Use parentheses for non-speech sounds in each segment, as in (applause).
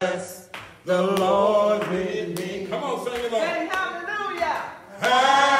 the Lord with me. Come on, sing it on. Say hallelujah. Hallelujah.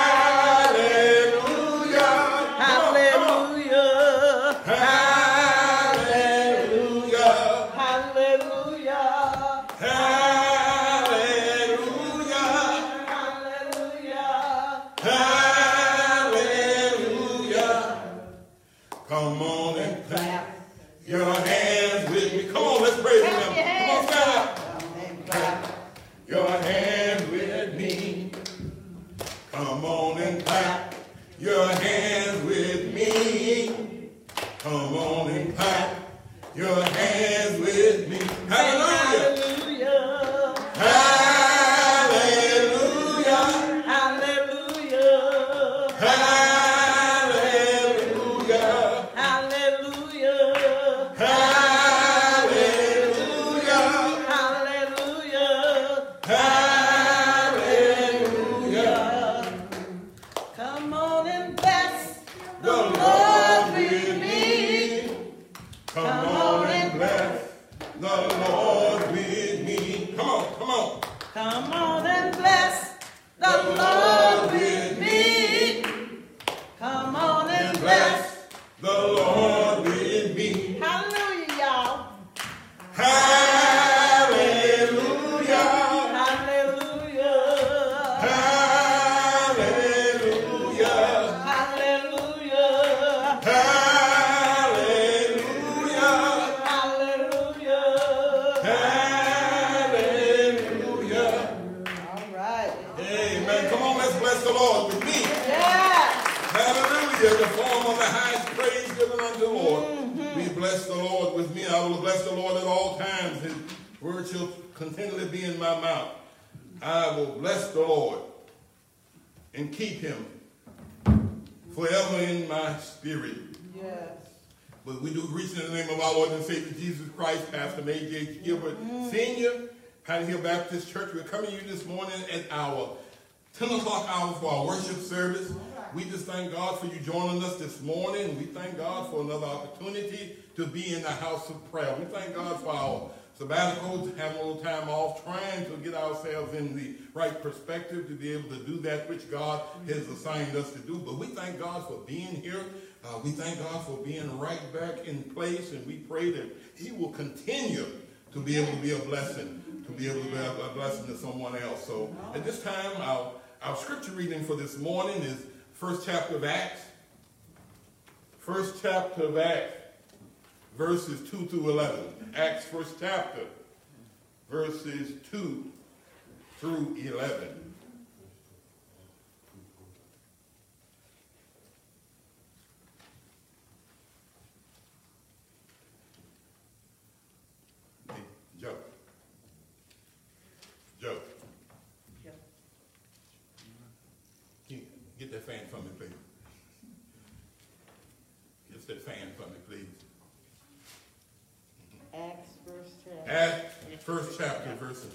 Hallelujah. The form of the highest praise given unto the Lord. Mm-hmm. We bless the Lord with me. I will bless the Lord at all times. His word shall continually be in my mouth. I will bless the Lord and keep him forever in my spirit. Yes. But we do reach in the name of our Lord and Savior Jesus Christ, Pastor A.J. Mm-hmm. Gilbert Sr., Pioneer Hill Baptist Church. We're coming to you this morning at our 10 o'clock hour for our worship service. We just thank God for you joining us this morning. We thank God for another opportunity to be in the house of prayer. We thank God for our sabbatical, having a little time off, trying to get ourselves in the right perspective to be able to do that which God has assigned us to do. But we thank God for being here. Uh, we thank God for being right back in place, and we pray that He will continue to be able to be a blessing, to be able to be a blessing to someone else. So at this time, our, our scripture reading for this morning is first chapter of Acts. First chapter of Acts, verses 2 through 11. Acts first chapter, verses 2 through 11. Hey, Joe. Joe. Can you Get that fan from me, please. Get that fan from me, please. Acts Acts, first chapter, verses.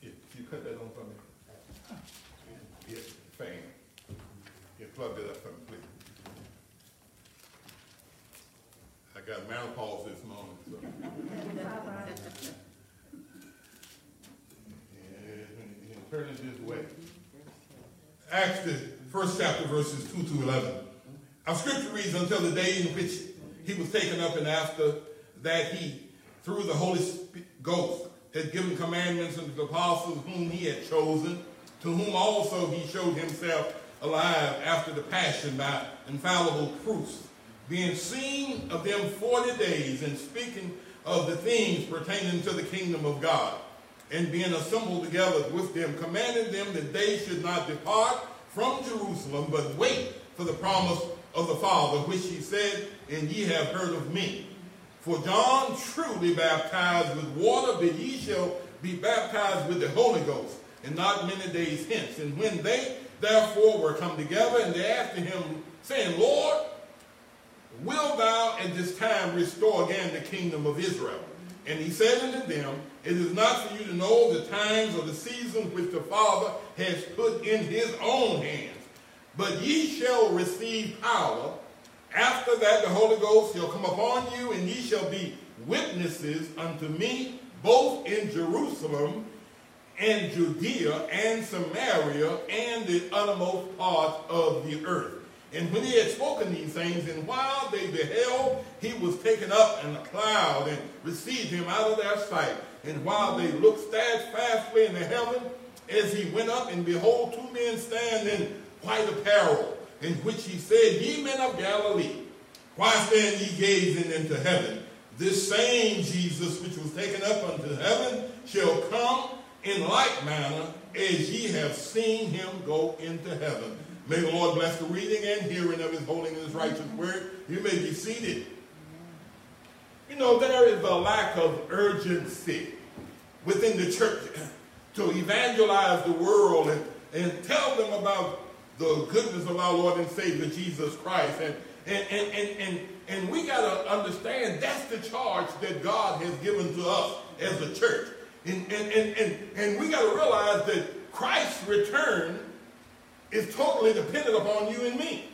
Yeah, you cut that on for me? Yeah, fan. Yeah, plug it up for me, please. I got menopause this morning, so. Yeah, turn it this way. Acts the first chapter, verses 2 to 11. Our scripture reads, until the day in which he was taken up, and after that he, through the Holy Sp- Ghost, had given commandments unto the apostles whom he had chosen, to whom also he showed himself alive after the passion by infallible proofs, being seen of them forty days, and speaking of the things pertaining to the kingdom of God and being assembled together with them, commanded them that they should not depart from Jerusalem, but wait for the promise of the Father, which he said, and ye have heard of me. For John truly baptized with water, but ye shall be baptized with the Holy Ghost, and not many days hence. And when they therefore were come together, and they asked him, saying, Lord, Will thou at this time restore again the kingdom of Israel? And he said unto them, It is not for you to know the times or the seasons which the Father has put in his own hands, but ye shall receive power. After that the Holy Ghost shall come upon you, and ye shall be witnesses unto me both in Jerusalem and Judea and Samaria and the uttermost parts of the earth. And when he had spoken these things, and while they beheld, he was taken up in a cloud and received him out of their sight. And while they looked steadfastly in the heaven, as he went up, and behold, two men standing in white apparel, in which he said, Ye men of Galilee, why stand ye gazing into heaven? This same Jesus which was taken up unto heaven shall come in like manner as ye have seen him go into heaven. May the Lord bless the reading and hearing of his holy and his righteous word. You may be seated. You know, there is a lack of urgency within the church to evangelize the world and, and tell them about the goodness of our Lord and Savior Jesus Christ. And, and, and, and, and, and we got to understand that's the charge that God has given to us as a church. And, and, and, and, and we got to realize that Christ's return is totally dependent upon you and me.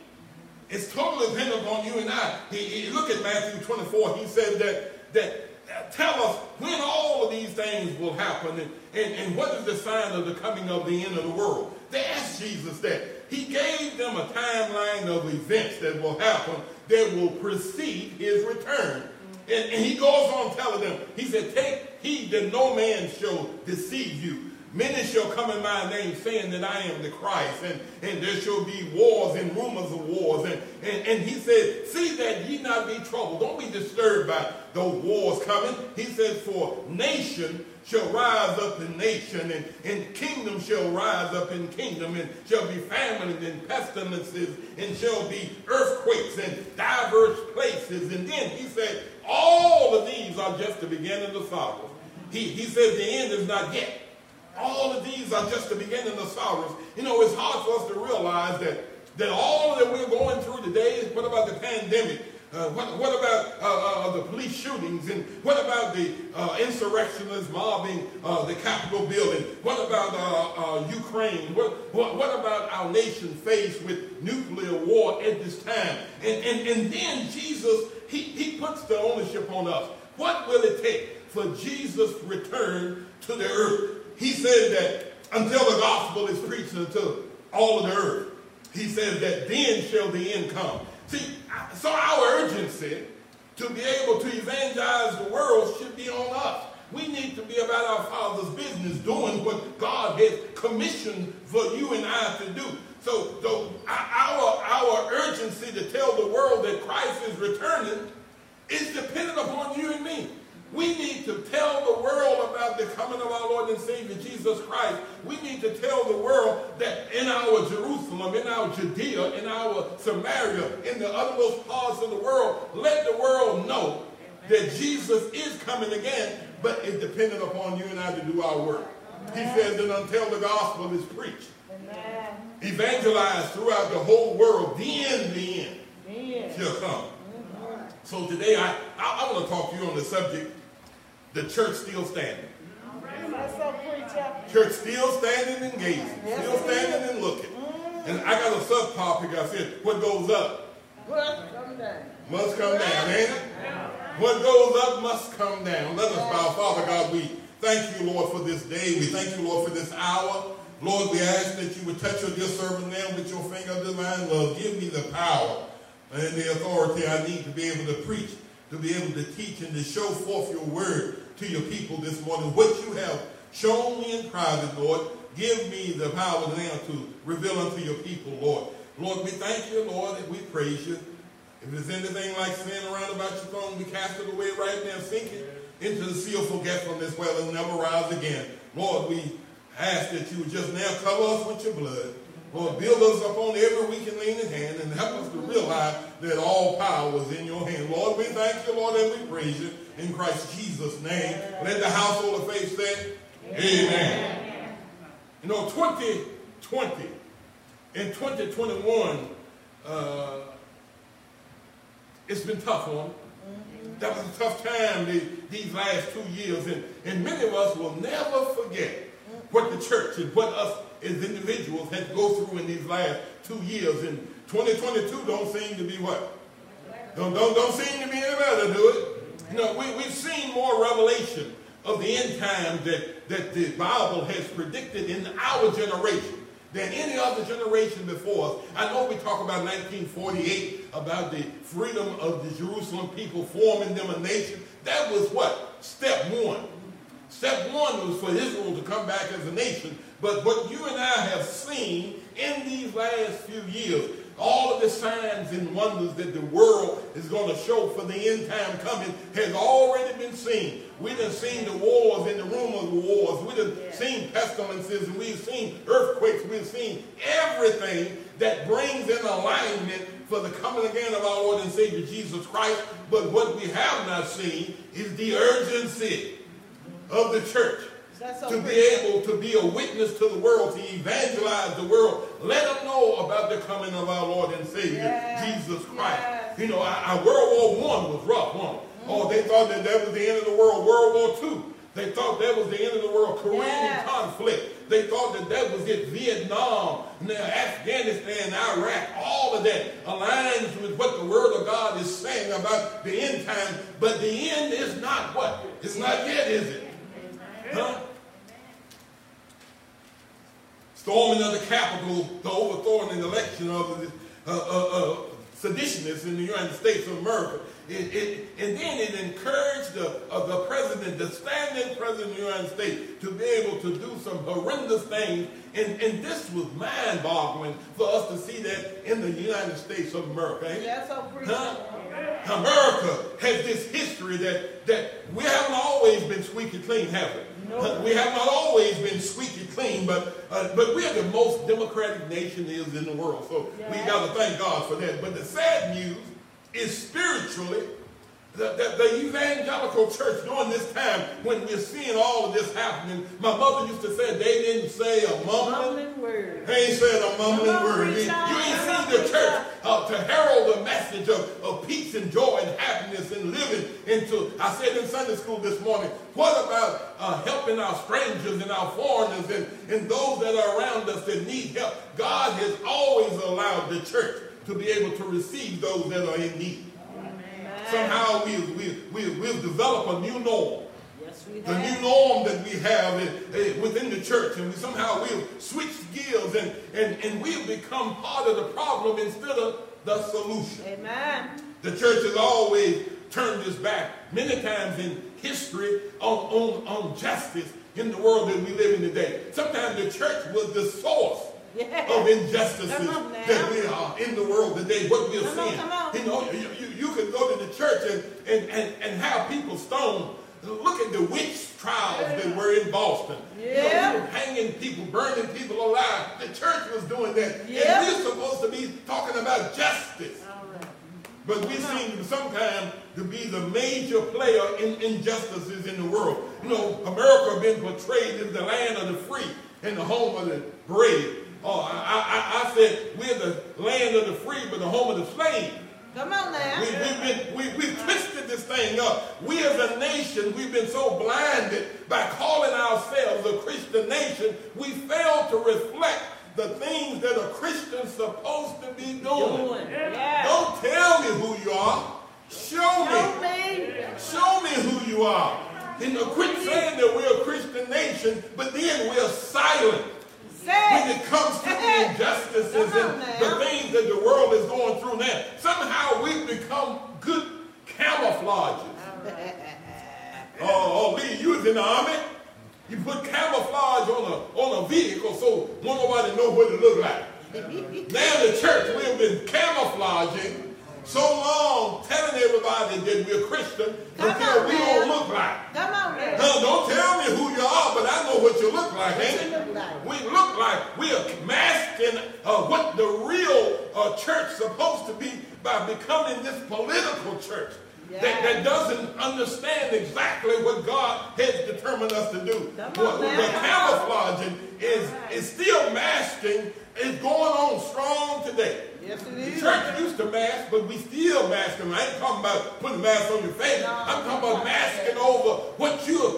It's totally dependent upon you and I. He, he, look at Matthew 24. He said that, that uh, tell us when all of these things will happen and, and, and what is the sign of the coming of the end of the world. They asked Jesus that. He gave them a timeline of events that will happen that will precede his return. And, and he goes on telling them, he said, take heed that no man shall deceive you. Many shall come in my name saying that I am the Christ, and, and there shall be wars and rumors of wars. And, and, and he said, see that ye not be troubled. Don't be disturbed by those wars coming. He says, for nation shall rise up in nation, and, and kingdom shall rise up in kingdom, and shall be famines and pestilences, and shall be earthquakes in diverse places. And then he said, all of these are just the beginning of the sorrows. He, he says the end is not yet. All of these are just the beginning of sorrows. You know, it's hard for us to realize that, that all that we're going through today, is what about the pandemic? Uh, what, what, about uh, uh, the police shootings? And what about the uh, insurrectionists mobbing uh, the Capitol building? What about uh, Ukraine? What, what, what, about our nation faced with nuclear war at this time? And, and, and then Jesus, he, he puts the ownership on us. What will it take for Jesus' return to the earth? He said that until the gospel is preached unto all of the earth, he says that then shall the end come. See, so our urgency to be able to evangelize the world should be on us. We need to be about our Father's business, doing what God has commissioned for you and I to do. So, so our, our urgency to tell the world that Christ is returning is dependent upon you and me. We need to tell the world about the coming of our Lord and Savior Jesus Christ. We need to tell the world that in our Jerusalem, in our Judea, in our Samaria, in the uttermost parts of the world, let the world know that Jesus is coming again, but it's dependent upon you and I to do our work. He says that until the gospel is preached, evangelized throughout the whole world, then the end shall come. So today I, I, I want to talk to you on the subject the church still standing. Church still standing and gazing, still standing and looking. And I got a subtopic. I said, what goes up must come down. Must come down, ain't it? What goes up must come down. Let us bow. Father God, we thank you, Lord, for this day. We thank you, Lord, for this hour. Lord, we ask that you would touch your dear servant now with your finger of divine love. Give me the power and the authority I need to be able to preach, to be able to teach, and to show forth your word to your people this morning. What you have shown me in private, Lord, give me the power now to reveal unto your people, Lord. Lord, we thank you, Lord, and we praise you. If there's anything like sin around about your throne, we cast it away right now, sink it into the sea of forgetfulness where it'll never rise again. Lord, we ask that you would just now cover us with your blood. Lord, build us up on every weak and leaning hand and help us to realize that all power is in your hand. Lord, we thank you, Lord, and we praise you in Christ Jesus' name. Let the household of faith say, Amen. Amen. You know, 2020 and 2021, uh, it's been tough on them. That was a tough time these last two years, and, and many of us will never forget what the church and what us as individuals had to go through in these last two years. And 2022 don't seem to be what? Don't, don't, don't seem to be any better, do it? You know, we, we've seen more revelation. of the end times that, that the Bible has predicted in our generation than any other generation before us. I know we talk about 1948, about the freedom of the Jerusalem people, forming them a nation. That was what? Step one. Step one was for Israel to come back as a nation. But what you and I have seen in these last few years, all of the signs and wonders that the world is going to show for the end time coming has already been seen. We done seen the wars and the rumors of wars. We done yeah. seen pestilences and we've seen earthquakes. We've seen everything that brings in alignment for the coming again of our Lord and Savior Jesus Christ. But what we have not seen is the urgency of the church so to be able to be a witness to the world, to evangelize the world. Let them know about the coming of our Lord and Savior, yes. Jesus Christ. Yes. You know, our, our World War One was rough, one. Mm-hmm. Oh, they thought that that was the end of the world. World War Two. They thought that was the end of the world. Korean yes. conflict. They thought that that was it. Vietnam, now Afghanistan, Iraq, all of that aligns with what the Word of God is saying about the end time. But the end is not what? It's not yet, is it? Huh? Storming of the Capitol, the overthrowing an election of the uh, uh, uh, seditionists in the United States of America. It, it, and then it encouraged the, uh, the president, the standing president of the United States, to be able to do some horrendous things. And, and this was mind-boggling for us to see that in the United States of America. Yes, huh? America has this history that, that we haven't always been squeaky clean, have we? We have not always been squeaky clean, but uh, but we are the most democratic nation is in the world. So we got to thank God for that. But the sad news is spiritually, the, the, the, evangelical church during this time when we're seeing all of this happening, my mother used to say they didn't say a mumbling, word. They ain't said a mumbling word. You, you ain't seen the church uh, to herald the message of, of peace and joy and happiness and living into, I said in Sunday school this morning, what about uh, helping our strangers and our foreigners and, and those that are around us that need help? God has always allowed the church to be able to receive those that are in need. Somehow we, we, we, we've developed a new norm. Yes, we the new norm that we have uh, within the church, and we somehow we've switched gears and, and, and we've become part of the problem instead of the solution. Amen. The church has always turned its back many times in history on, on, on justice in the world that we live in today. Sometimes the church was the source yeah. of injustices that we are in the world today, what we're come seeing. On, you know, you, you, you can go to the church and, and, and, and have people stoned. Look at the witch trials yeah. that were in Boston. Yeah. You know, hanging people, burning people alive. The church was doing that. Yeah. And we're supposed to be talking about justice. But we seem sometimes to be the major player in injustices in the world. You know, America has been portrayed as the land of the free and the home of the brave. Oh, I, I, I said we're the land of the free, but the home of the slave. Come on now. We, have been, we, we've twisted this thing up. We as a nation, we've been so blinded by calling ourselves a Christian nation, we fail to reflect the things that a Christian's supposed to be doing. doing. Yeah. Don't tell me who you are. Show, Show me. me. Show me who you are. And quit saying that we're a Christian nation, but then we're silent when it comes to the injustices and the things that the world is going through now. Somehow we've become good camouflages. oh, oh, Lee, you was in the army. You put camouflage on a on a vehicle so nobody know what it look like. now the church, we've been camouflaging so long telling everybody that we're Christian until we don't look like. Come on, man. No, don't tell me who you are, but I know what you look like, ain't look like? We look like we are masking uh, what the real uh, church supposed to be by becoming this political church. That, that, doesn't understand exactly what God has determined us to do. What, the camouflaging is, is still masking, is going on strong today. Yes, it is. The church used to mask, but we still mask them. I ain't talking about putting a mask on your face. No, I'm talking about masking over what you're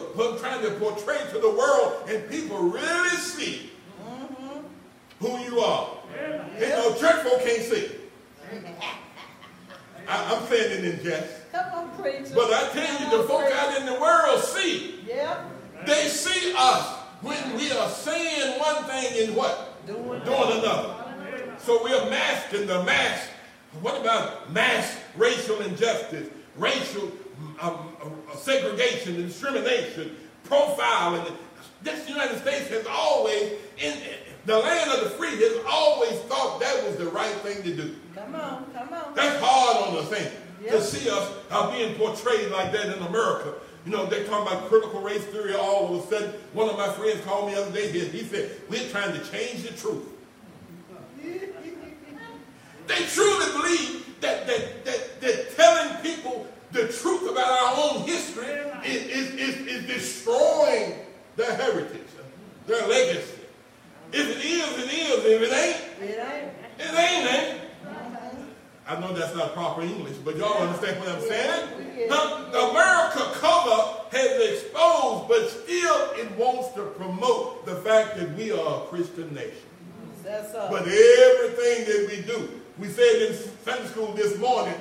trying to portray to the world, and people really see mm-hmm. who you are. Yeah. You know, church folk can't see. (laughs) I, am saying it in jest. Come on, preacher. But I tell you, the folk out in the world see. Yep. They see us when we are saying one thing and what? Doing, Doing another. So we are masking the mask. What about mass racial injustice, racial um, uh, segregation, and discrimination, profiling? This United States has always, in the land of the free, has always thought that was the right thing to do. Come on, come on. That's hard on us, ain't it? Yep. To see us uh, being portrayed like that in America. You know, they talk about critical race theory all of a sudden. One of my friends called me the other day. He, he said, we're trying to change the truth. They truly believe that, that, that, that telling people the truth about our own history is, is, is, is destroying their heritage, their legacy. If it is, it is. If it ain't, It ain't. it ain't, ain't. I know that's not proper English, but y'all understand what I'm saying? The, America cover has exposed, but still it wants to promote the fact that we are a Christian nation. But everything that we do, we said in Sunday school this morning,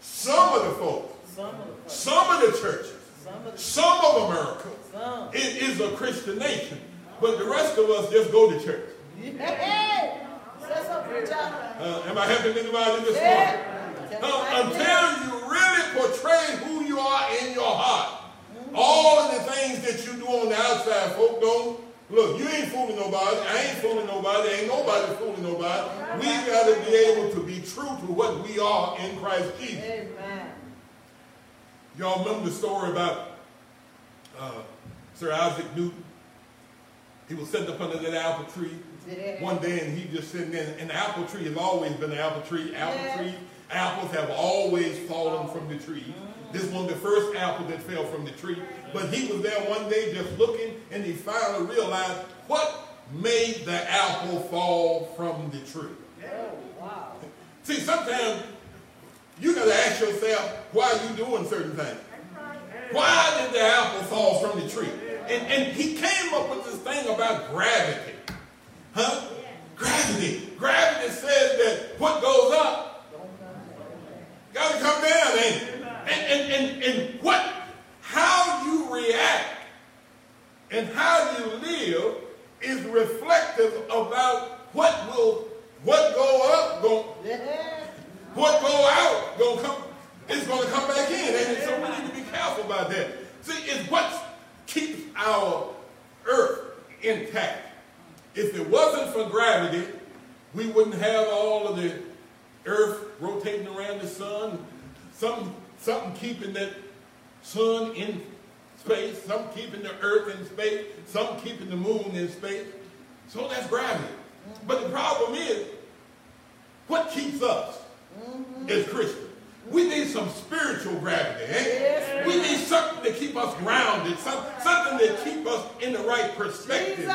some of the folks, some of the folks, some of the churches, some of the, some of America, some. it is a Christian nation. But the rest of us just go to church. Hey, say something, preacher. Uh, am I helping anybody this morning? Yeah. No, until you really portray who you are in your heart. All of the things that you do on the outside, folk don't. Look, you ain't fooling nobody. I ain't fooling nobody. Ain't nobody fooling nobody. We got to be able to be true to what we are in Christ Jesus. Amen. Y'all remember the story about uh, Sir Isaac Newton? He was sitting up under that apple tree one day and he just sitting there. And the apple tree has always been an apple tree. Apple Yeah. trees, apples have always fallen from the tree. This one, the first apple that fell from the tree. But he was there one day just looking and he finally realized what made the apple fall from the tree. Oh, wow. See, sometimes you got to ask yourself why are you doing certain things. Why did the apple fall from the tree? And, and he came up with this thing about gravity. Huh? Gravity. Gravity says that what goes up got to come down, ain't it? And, and, and, what, how you react and how you live is reflective about what will, what go up, go, Yeah. what go out gonna come is gonna come back in, and so we need to be careful about that. See, it's what keeps our earth intact. If it wasn't for gravity, we wouldn't have all of the earth rotating around the sun. Some something keeping that sun in space, some keeping the earth in space, some keeping the moon in space. So that's gravity. But the problem is, what keeps us as Christians? We need some spiritual gravity. Eh? We need something to keep us grounded, some, something to keep us in the right perspective. You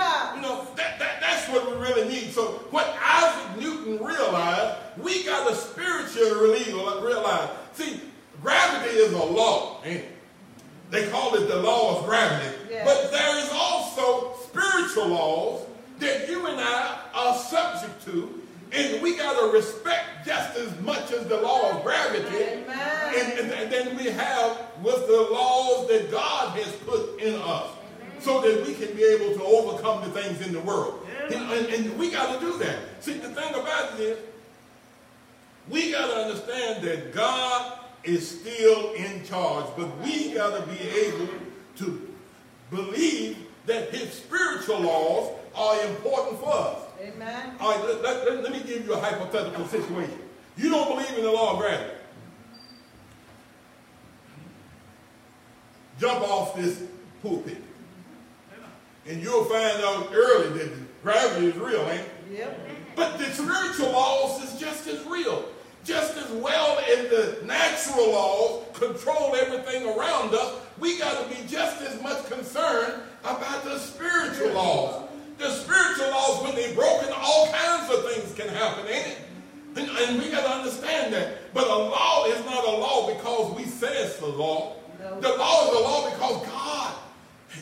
know, that, that, that's what we really need. So what Isaac Newton realized, we got to spiritually realize. See, gravity is a law, ain't it? They call it the law of gravity. Yes. But there is also spiritual laws that you and I are subject to, and we got to respect just as much as the law of gravity. And, and, then we have with the laws that God has put in us so that we can be able to overcome the things in the world. And, and- and we got to do that. See, the thing about it is, we got to understand that God is still in charge, but we got to be able to believe that his spiritual laws are important for us. Amen. All right, let, let- let- let me give you a hypothetical situation. You don't believe in the law of gravity. Jump off this pulpit. And you'll find out early that gravity is real, ain't it? Yep. But the spiritual laws is just as real. Just as well as the natural laws control everything around us, we got to be just as much concerned about the spiritual laws. The spiritual laws, when they're broken, all kinds of things can happen, ain't it? And, and we got to understand that. But a law is not a law because we say it's the law. No. The law is a law because God,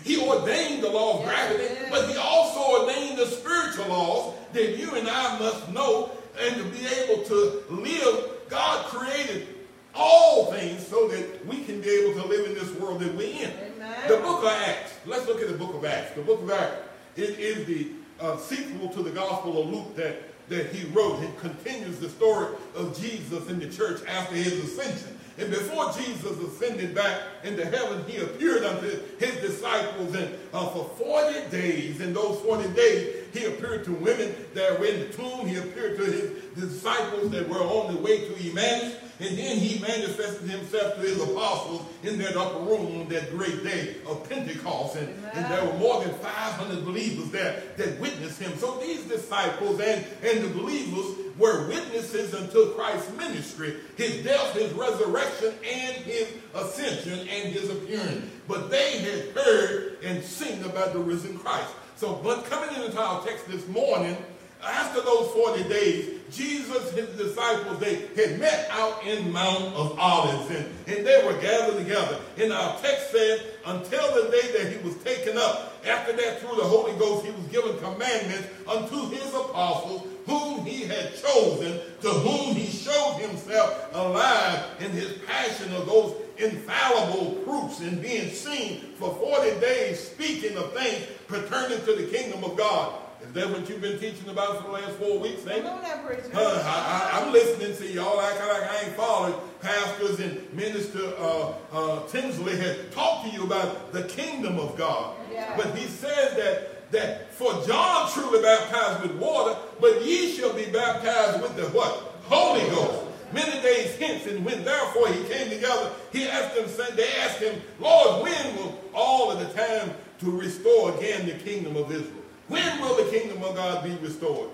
He ordained the law of Yes, gravity, but He also ordained the spiritual laws that you and I must know and to be able to live. God created all things so that we can be able to live in this world that we're in. Amen. The book of Acts. Let's look at the book of Acts. The book of Acts it is the uh, sequel to the Gospel of Luke that, that he wrote. It continues the story of Jesus in the church after his ascension. And before Jesus ascended back into heaven, he appeared unto his disciples and uh, for 40 days. In those 40 days, he appeared to women that were in the tomb. He appeared to his disciples that were on the way to Emmaus. And then he manifested himself to his apostles in that upper room on that great day of Pentecost. And, and there were more than 500 believers there that witnessed him. So these disciples and, and the believers were witnesses until Christ's ministry, his death, his resurrection, and his ascension and his appearing. But they had heard and seen about the risen Christ. So, but coming into our text this morning, after those 40 days, Jesus, his disciples, they had met out in Mount of Olives and, and they were gathered together. And our text said, until the day that he was taken up, after that through the Holy Ghost, he was given commandments unto his apostles, whom he had chosen, to whom he showed himself alive in his passion of those infallible proofs and being seen for 40 days speaking of things pertaining to the kingdom of God. Is that what you've been teaching about for the last four weeks, ain't Come on now, preacher. uh, I, am listening to y'all like, like I ain't following. Pastors and Minister uh, uh, Tinsley had talked to you about the kingdom of God. Yeah. But he says that, that for John truly baptized with water, but ye shall be baptized with the what? Holy Ghost. Many days hence, and when therefore he came together, he asked them, they asked him, Lord, when will all of the time to restore again the kingdom of Israel? When will the kingdom of God be restored?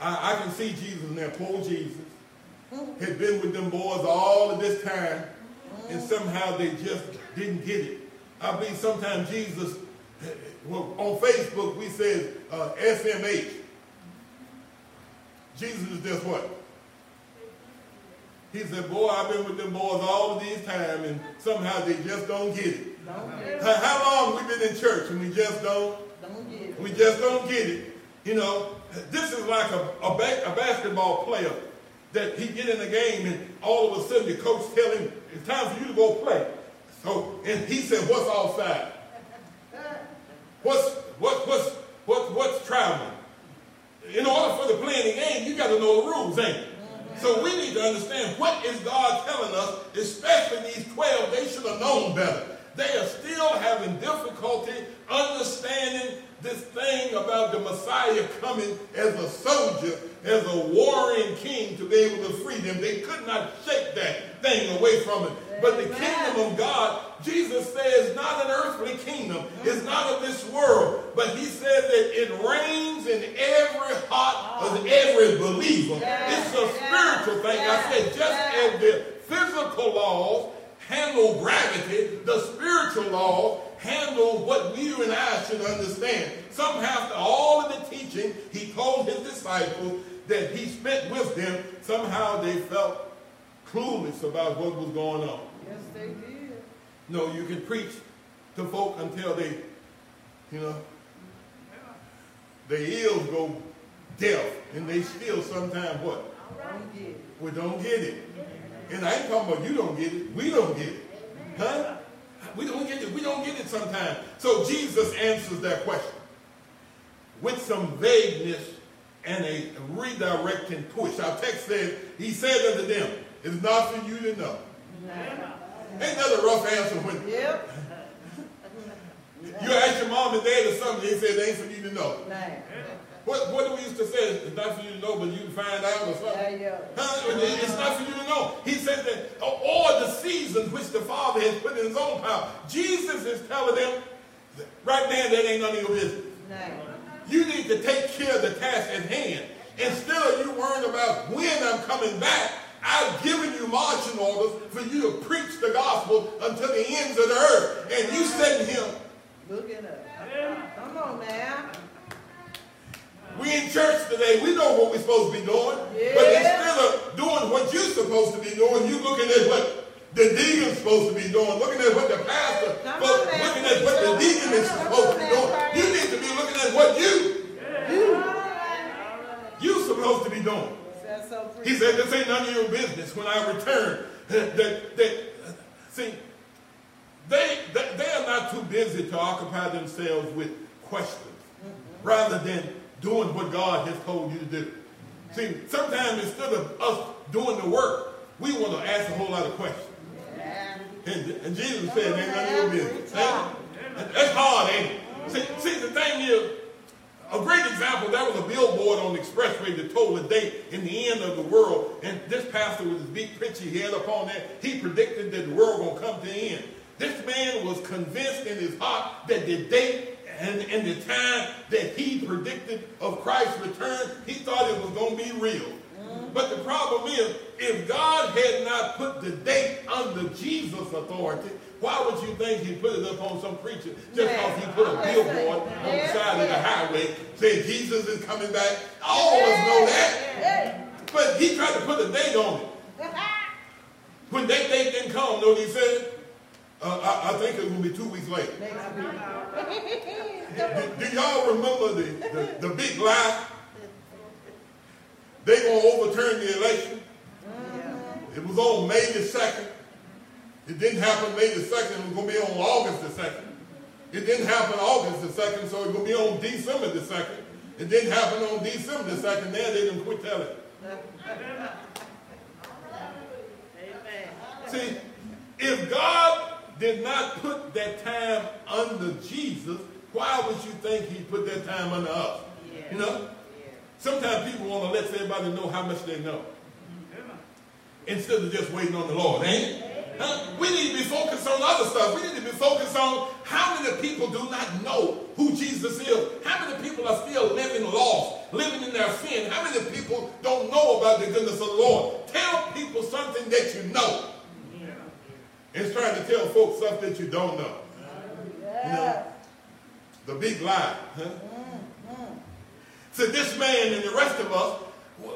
I, I can see Jesus there. Poor Jesus had been with them boys all of this time, and somehow they just didn't get it. I believe sometimes Jesus, well, on Facebook, we said uh, SMH. Jesus is just what? He said, boy, I've been with them boys all of these time, and somehow they just don't get it. Don't get it. How, how long we been in church and we just don't Don't get it. we just don't get it. You know, this is like a, a, ba- a basketball player that he get in the game and all of a sudden the coach tell him, it's time for you to go play. So, and he said, what's offside? What's, what, what's, what, what's traveling? In order for the play in the game, you got to know the rules, ain't you? So we need to understand what is God telling us, especially these 12, they should have known better. They are still having difficulty understanding this thing about the Messiah coming as a soldier, as a warring king to be able to free them. They could not shake that thing away from it. But the kingdom of God, Jesus says, not an earthly kingdom. It's not of this world. But he said that it reigns in every heart of every believer. It's a spiritual thing. I said, just as the physical laws handle gravity, the spiritual laws handle what you and I should understand. Somehow, after all of the teaching, he told his disciples that he spent with them, somehow they felt clueless about what was going on. Yes, they did. No, you can preach to folk until they, you know, their ears go deaf, and they still sometimes what? It. We don't get it. And I ain't talking about you don't get it. We don't get it. Huh? We don't get it. We don't get it sometimes. So Jesus answers that question with some vagueness and a redirecting push. Our text says, He said unto them, It's not for you to know. Ain't that a rough answer when Yep. you ask your mom and dad or something, they said it ain't for you to know. Now. What, what do we used to say? It's not for you to know, but you can find out or something. You go. Huh? It's not for you to know. He said that, uh, or the seasons which the Father has put in his own power. Jesus is telling them, right now, that ain't none of your business. You need to take care of the task at hand. Instead of you worrying about when I'm coming back, I've given you marching orders for you to preach the gospel until the ends of the earth. And you sitting here, Look it up. Come on now. we in church today, we know what we're supposed to be doing. But Yeah. instead of doing what you're supposed to be doing, you looking at what the deacon's supposed to be doing, looking at what the pastor, Come but on looking at what the deacon is supposed to be doing. You need to be looking at what you, you supposed to be doing. That's so He said, this ain't none of your business when I return. (laughs) that, that see, they, they, they are not too busy to occupy themselves with questions rather than doing what God has told you to do. See, sometimes instead of us doing the work, we want to ask a whole lot of questions. And, and Jesus said, ain't none of your business. That's hard, ain't it? See, see, the thing is, a great example, there was a billboard on the expressway that told the date in the end of the world. And this pastor with his big picture he had up on there, he predicted that the world was going to come to an end. This man was convinced in his heart that the date and, and the time that he predicted of Christ's return, he thought it was going to be real. Mm-hmm. But the problem is, if God had not put the date under Jesus' authority, why would you think he put it up on some preacher just because he put a billboard on the side of the highway saying Jesus is coming back? All of us know that. But he tried to put a date on it. When that date didn't come, know what he said? Uh, I, I, think it will be two weeks later. do, do y'all remember the, the, the big lie? They gonna overturn the election. It was on May the 2nd. It didn't happen May the 2nd. It was going to be on August the 2nd. It didn't happen August the 2nd, so it's going to be on December the 2nd. It didn't happen on December the 2nd. There they didn't quit telling. See, if God did not put that time under Jesus, why would you think he put that time under us? Yeah. You know? Yeah. Sometimes people want to let everybody know how much they know. Instead of just waiting on the Lord, ain't it? Huh? We need to be focused on other stuff. We need to be focused on how many people do not know who Jesus is. How many people are still living lost, living in their sin. How many people don't know about the goodness of the Lord. Tell people something that you know. It's trying to tell folks stuff that you don't know. You know, the big lie. Huh? Mm, mm. So this man and the rest of us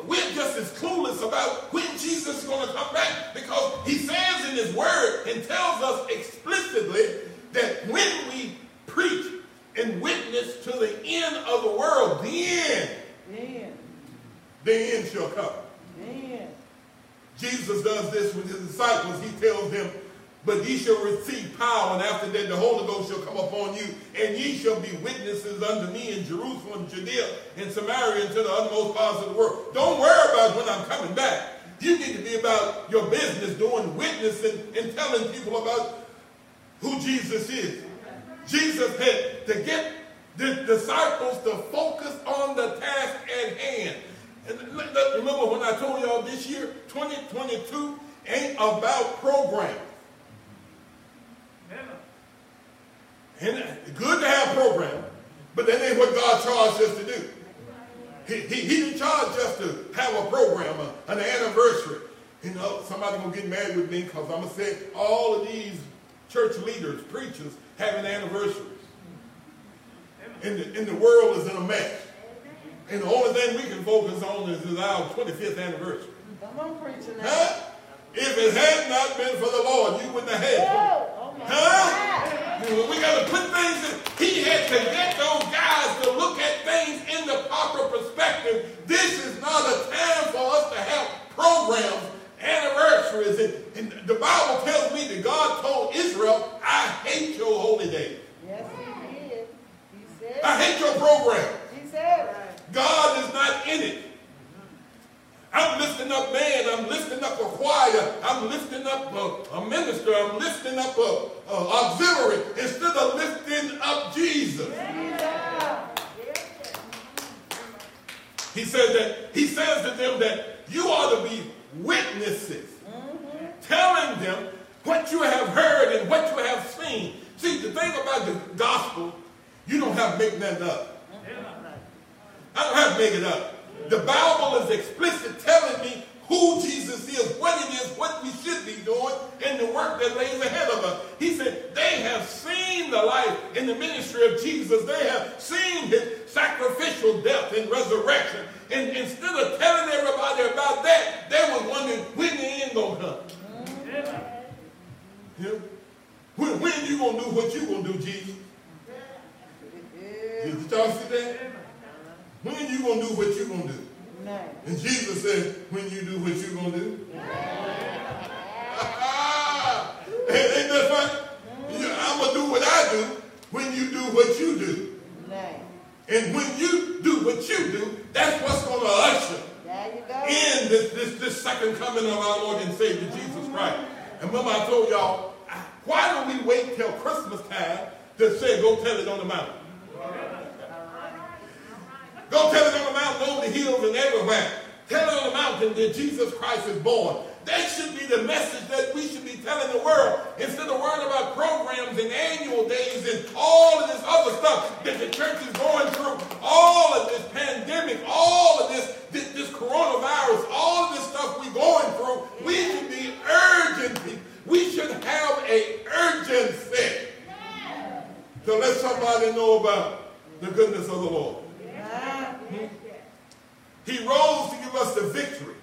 we're just as clueless about when Jesus is going to come back because he says in his word and tells us explicitly that when we preach and witness to the end of the world, then, then. the end shall come. Jesus does this with his disciples. He tells them, but ye shall receive power, and after that the Holy Ghost shall come upon you, and ye shall be witnesses unto me in Jerusalem, Judea, and Samaria, and to the uttermost parts of the world. Don't worry about when I'm coming back. You need to be about your business, doing witnessing and telling people about who Jesus is. Jesus had to get the disciples to focus on the task at hand. And remember when I told y'all this year, 2022 ain't about programs. And good to have program, but that ain't what God charged us to do. He, he, he didn't charge us to have a program, a, an anniversary. You know, somebody gonna get mad with me because I'm gonna say all of these church leaders, preachers, having anniversaries. And the, and the world is in a mess. And the only thing we can focus on is, is our 25th anniversary. Come on, preaching now. Huh? If it had not been for the Lord, you wouldn't have had it. Huh? We got to put things in. He had to get those guys to look at things in the proper perspective. This is not a time for us to have programs, anniversaries. And, and the Bible tells me that God told Israel, I hate your holy day. Yes, he did. He said. I hate your program. He said. God is not in it. I'm lifting up man. I'm lifting up a choir. I'm lifting up a, a minister. I'm lifting up a, a, auxiliary instead of lifting up Jesus. He says that he says to them that you ought to be witnesses, telling them what you have heard and what you have seen. See, the thing about the gospel, you don't have to make that up. I don't have to make it up. The Bible is explicit telling me who Jesus is, what it is, what we should be doing, and the work that lays ahead of us. He said they have seen the life in the ministry of Jesus. They have seen his sacrificial death and resurrection. And instead of telling everybody about that, they was wondering when the end gonna come. Mm. Yeah. When, when you gonna do what you gonna do, Jesus? going to do what you're going to do. Amen. And Jesus said, when you do what you're going to do. (laughs) Ain't that funny? I'm going to do what I do when you do what you do. Amen. And when you do what you do, that's what's going to usher in this, this, this second coming of our Lord and Savior Jesus Christ. And remember I told y'all, why don't we wait till Christmas time to say, go tell it on the mountain? Go tell it on the mountain, over the hills and everywhere. Tell it on the mountain that Jesus Christ is born. That should be the message that we should be telling the world instead of worrying about programs and annual days and all of this other stuff that the church is going through. All of this pandemic, all of this, this, this coronavirus, all of this stuff we're going through. We should be urgent. We should have a urgency to let somebody know about the goodness of the Lord. He rose to give us the victory.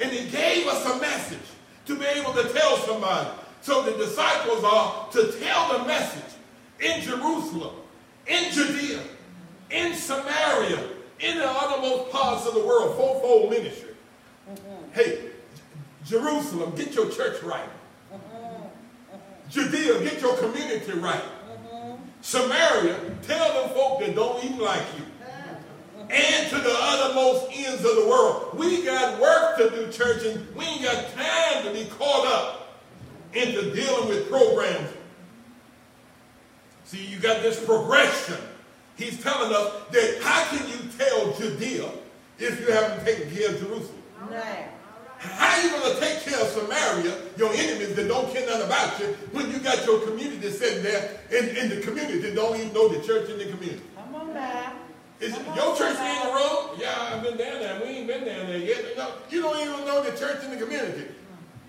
And he gave us a message to be able to tell somebody. So the disciples are to tell the message in Jerusalem, in Judea, in Samaria, in the uttermost parts of the world, fourfold ministry. Mm-hmm. Hey, Jerusalem, get your church right. Judea, get your community right. Mm-hmm. Samaria, tell them folk that don't even like you and to the uttermost ends of the world. We got work to do, church, and we ain't got time to be caught up into dealing with programs. See, you got this progression. He's telling us that how can you tell Judea if you haven't taken care of Jerusalem? No. How are you going to take care of Samaria, your enemies that don't care nothing about you, when you got your community sitting there in, in the community that don't even know the church in the community? Come on now. Is your church in the road? Yeah, I've been down there. We ain't been down there yet. No, you don't even know the church in the community.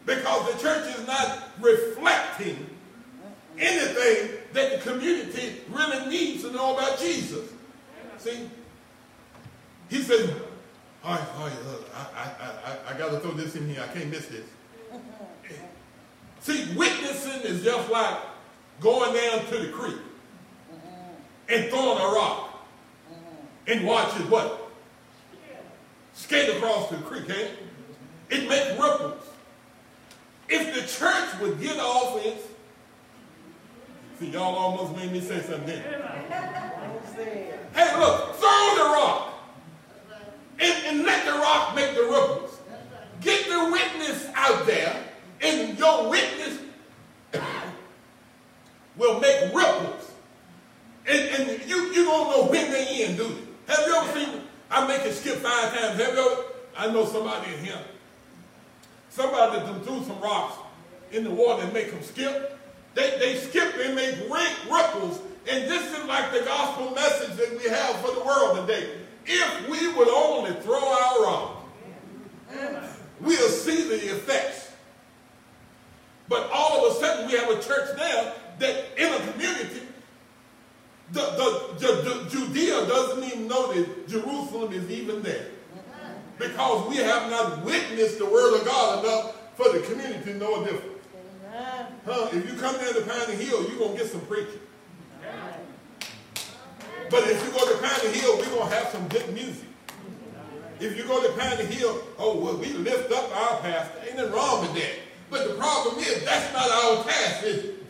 Because the church is not reflecting anything that the community really needs to know about Jesus. See? He said, all right, all right, look, I, I, I, I got to throw this in here. I can't miss this. See, witnessing is just like going down to the creek and throwing a rock and watches what? Skate across the creek, eh? It makes ripples. If the church would get off it, see, y'all almost made me say something. Hey, look, throw the rock and, and let the rock make the ripples. Get the witness out there, and your witness (coughs) will make ripples. And, and you, you don't know when they end, do you? Have you ever seen, I make it skip five times. Have you ever, I know somebody in here. Somebody that threw some rocks in the water and make them skip. They, they skip and make ripples. And this is like the gospel message that we have for the world today. If we would only throw our rock, we'll see the effects. But all of a sudden we have a church now that in a community the, the, the, Judea doesn't even know that Jerusalem is even there. Because we have not witnessed the word of God enough for the community to know a difference. Huh? If you come down to Piney Hill, you're going to get some preaching. But if you go to Piney Hill, we're going to have some good music. If you go to Piney Hill, oh, well, we lift up our pastor. Ain't nothing wrong with that. But the problem is, that's not our task, is it?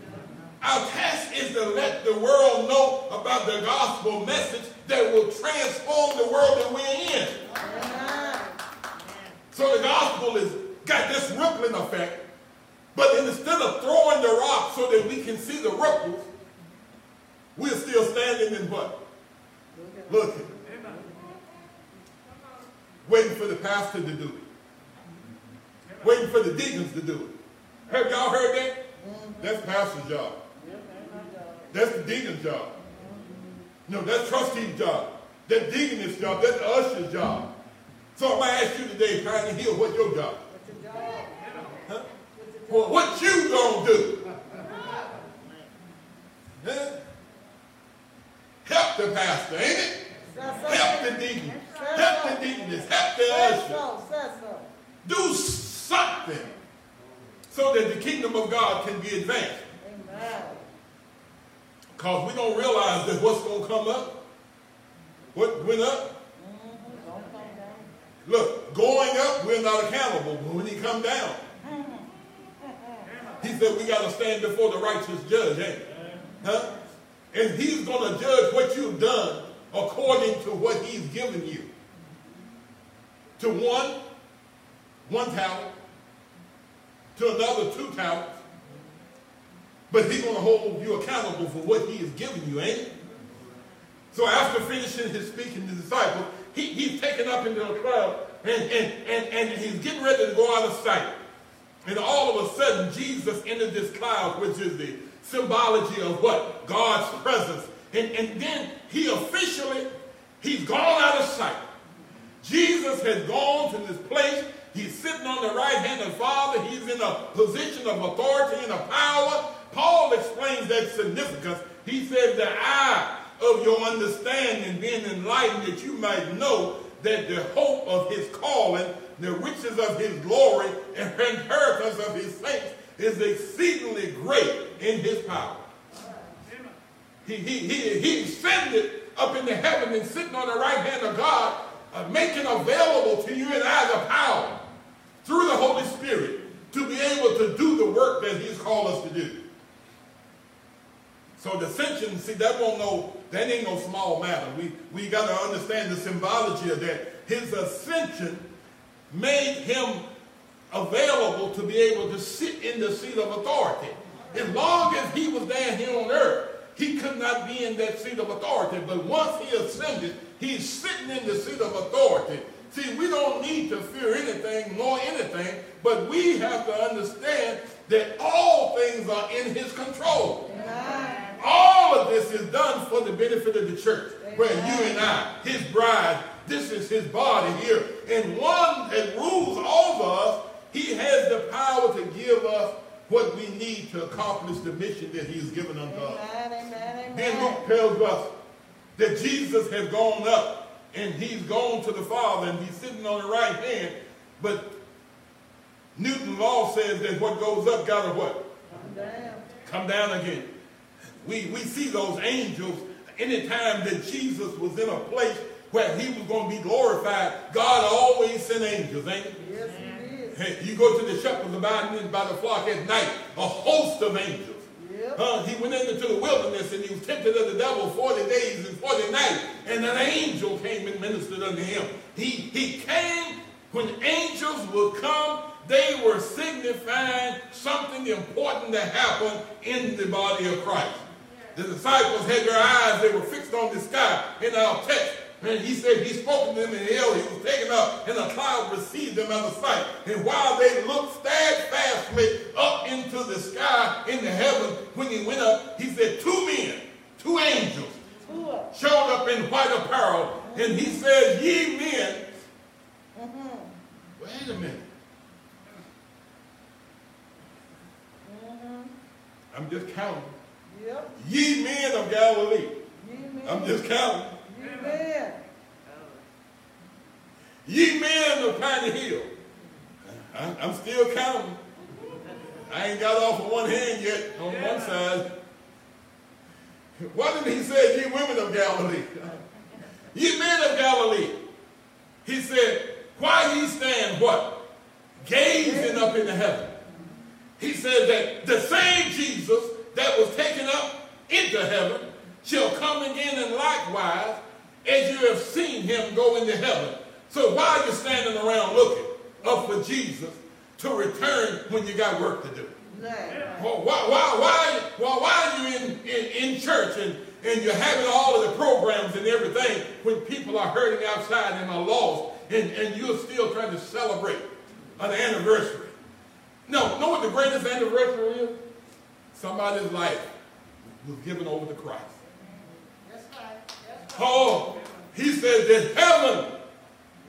Our task is to let the world know about the gospel message that will transform the world that we're in. So the gospel has got this rippling effect, but instead of throwing the rock so that we can see the ripples, we're still standing in what? Looking. Waiting for the pastor to do it. Waiting for the deacons to do it. Have y'all heard that? That's pastor's job. That's the deacon's job. No, that's trustee's job. That's deaconess job. That's the usher's job. So I'm going to ask you today, Piney Hill, what's your job? What's your job? Huh? Well, what you to do? Huh? Help the pastor, ain't it? Help the deacon. Help the deaconess. Help the usher. Do something so that the kingdom of God can be advanced. Amen. Because we don't realize that what's going to come up, what went up. Look, going up, we're not accountable. But when he come down, he said we got to stand before the righteous judge, ain't Huh? And he's going to judge what you've done according to what he's given you. To one, one talent. To another, two talents. But he's going to hold you accountable for what he has given you, ain't it? So after finishing his speaking to the disciples, he, he's taken up into the crowd and, and, and, and he's getting ready to go out of sight. And all of a sudden, Jesus entered this cloud, which is the symbology of what? God's presence. And, and then he officially, he's gone out of sight. Jesus has gone to this place. He's sitting on the right hand of the Father. He's in a position of authority and of power. Paul explains that significance. He says, the eye of your understanding being enlightened that you might know that the hope of his calling, the riches of his glory, and inheritance of his saints is exceedingly great in his power. He, he, he, he ascended up into heaven and sitting on the right hand of God, uh, making available to you and I the power through the Holy Spirit to be able to do the work that he's called us to do. So the ascension, see, that won't that ain't no small matter. We, we got to understand the symbology of that. His ascension made him available to be able to sit in the seat of authority. As long as he was down here on earth, he could not be in that seat of authority. But once he ascended, he's sitting in the seat of authority. See, we don't need to fear anything nor anything, but we have to understand that all things are in his control. Amen. All of this is done for the benefit of the church, Amen. where you and I, his bride, this is his body here. And one that rules over us, he has the power to give us what we need to accomplish the mission that he's given unto amen, us. Amen, then Luke tells us that Jesus has gone up and he's gone to the Father and he's sitting on the right hand. But Newton law says that what goes up got to what? Come down. Come down again. We, we see those angels anytime that Jesus was in a place where he was going to be glorified, God always sent angels, ain't it? Yes, Hey, you go to the shepherds abiding by the flock at night, a host of angels. Yep. Uh, he went into the wilderness and he was tempted of the devil 40 days and 40 nights, and an angel came and ministered unto him. He, he came when angels would come, they were signifying something important to happen in the body of Christ. The disciples had their eyes, they were fixed on the sky in our text. And he said he spoke to them in hell. He was taken up, and a cloud received them out of sight. And while they looked steadfastly up into the sky in the heaven, when he went up, he said, Two men, two angels, showed up in white apparel. And he said, Ye men, wait a minute. I'm just counting. Yep. Ye men of Galilee. Men. I'm just counting. Ye men. Ye men of Piney Hill. I, am still counting. I ain't got off of one hand yet on yeah. one side. Why didn't he say, ye women of Galilee? ye men of Galilee. He said, why ye stand what? Gazing up into heaven. He said that the same Jesus that was taken up into heaven shall come again and likewise as you have seen him go into heaven. So why are you standing around looking up for Jesus to return when you got work to do? Well, why, why, why, why, why are you in, in, in church and, and you're having all of the programs and everything when people are hurting outside and are lost and, and you're still trying to celebrate an anniversary? No, know what the greatest anniversary is? Somebody's life was given over to Christ. That's right. That's right. Oh, he says that heaven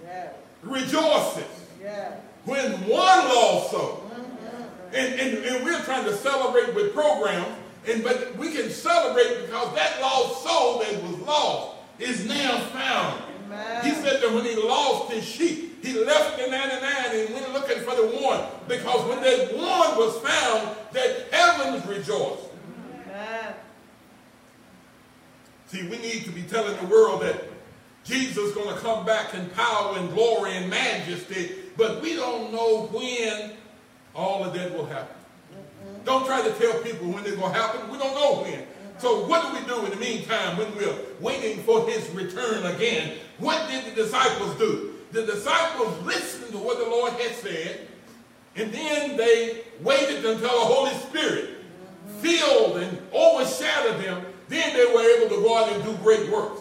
yeah. rejoices yeah. when one lost soul. Mm-hmm. And, and, and we're trying to celebrate with programs, and but we can celebrate because that lost soul that was lost is now found. Amen. He said that when he lost his sheep, he left the 99 and went looking for the one. Because when that one was found, that heavens rejoiced. Amen. See, we need to be telling the world that Jesus is going to come back in power and glory and majesty, but we don't know when all of that will happen. Don't try to tell people when it's going to happen. We don't know when. So what do we do in the meantime when we're waiting for his return again? What did the disciples do? The disciples listened to what the Lord had said, and then they waited until the Holy Spirit filled and overshadowed them. Then they were able to go out and do great works.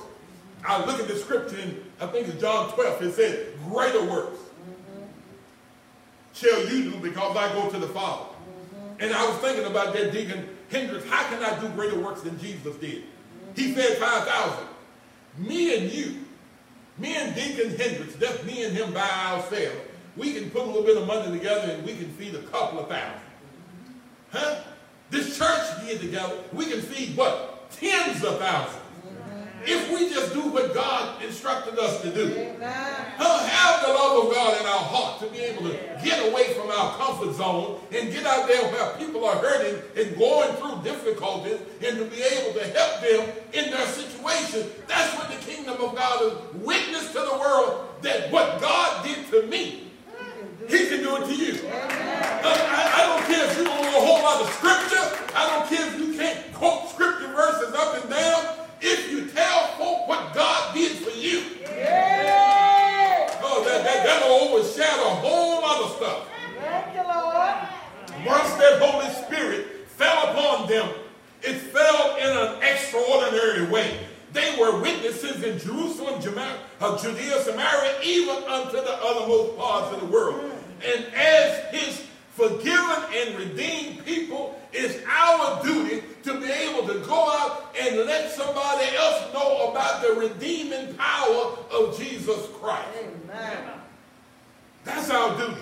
I look at the scripture in, I think it's John 12. It says, greater works shall you do because I go to the Father. And I was thinking about that, Deacon Hendricks. How can I do greater works than Jesus did? He fed 5,000. Me and you, me and Deacon Hendricks, just me and him by ourselves, we can put a little bit of money together and we can feed a couple of thousand. Huh? This church get together, we can feed what? Tens of thousands. If we just do what God instructed us to do. Have the love of God in our heart to be able to get away from our comfort zone and get out there where people are hurting and going through difficulties and to be able to help them in their situation. That's what the kingdom of God is. Witness to the world that what God did to me, he can do it to you. Uh, I, I, don't care if you don't know a whole lot of scripture. I don't care if you can't quote scripture verses up and down if you tell folk what God did for you. Yeah. Oh, that, that, that'll overshadow a whole lot of stuff. Thank you, Lord. Once that Holy Spirit fell upon them, it fell in an extraordinary way. They were witnesses in Jerusalem, uh, Judea, Samaria, even unto the othermost parts of the world. And as his forgiven and redeemed people, it's our duty to be able to go out and let somebody else know about the redeeming power of Jesus Christ. Amen. That's our duty.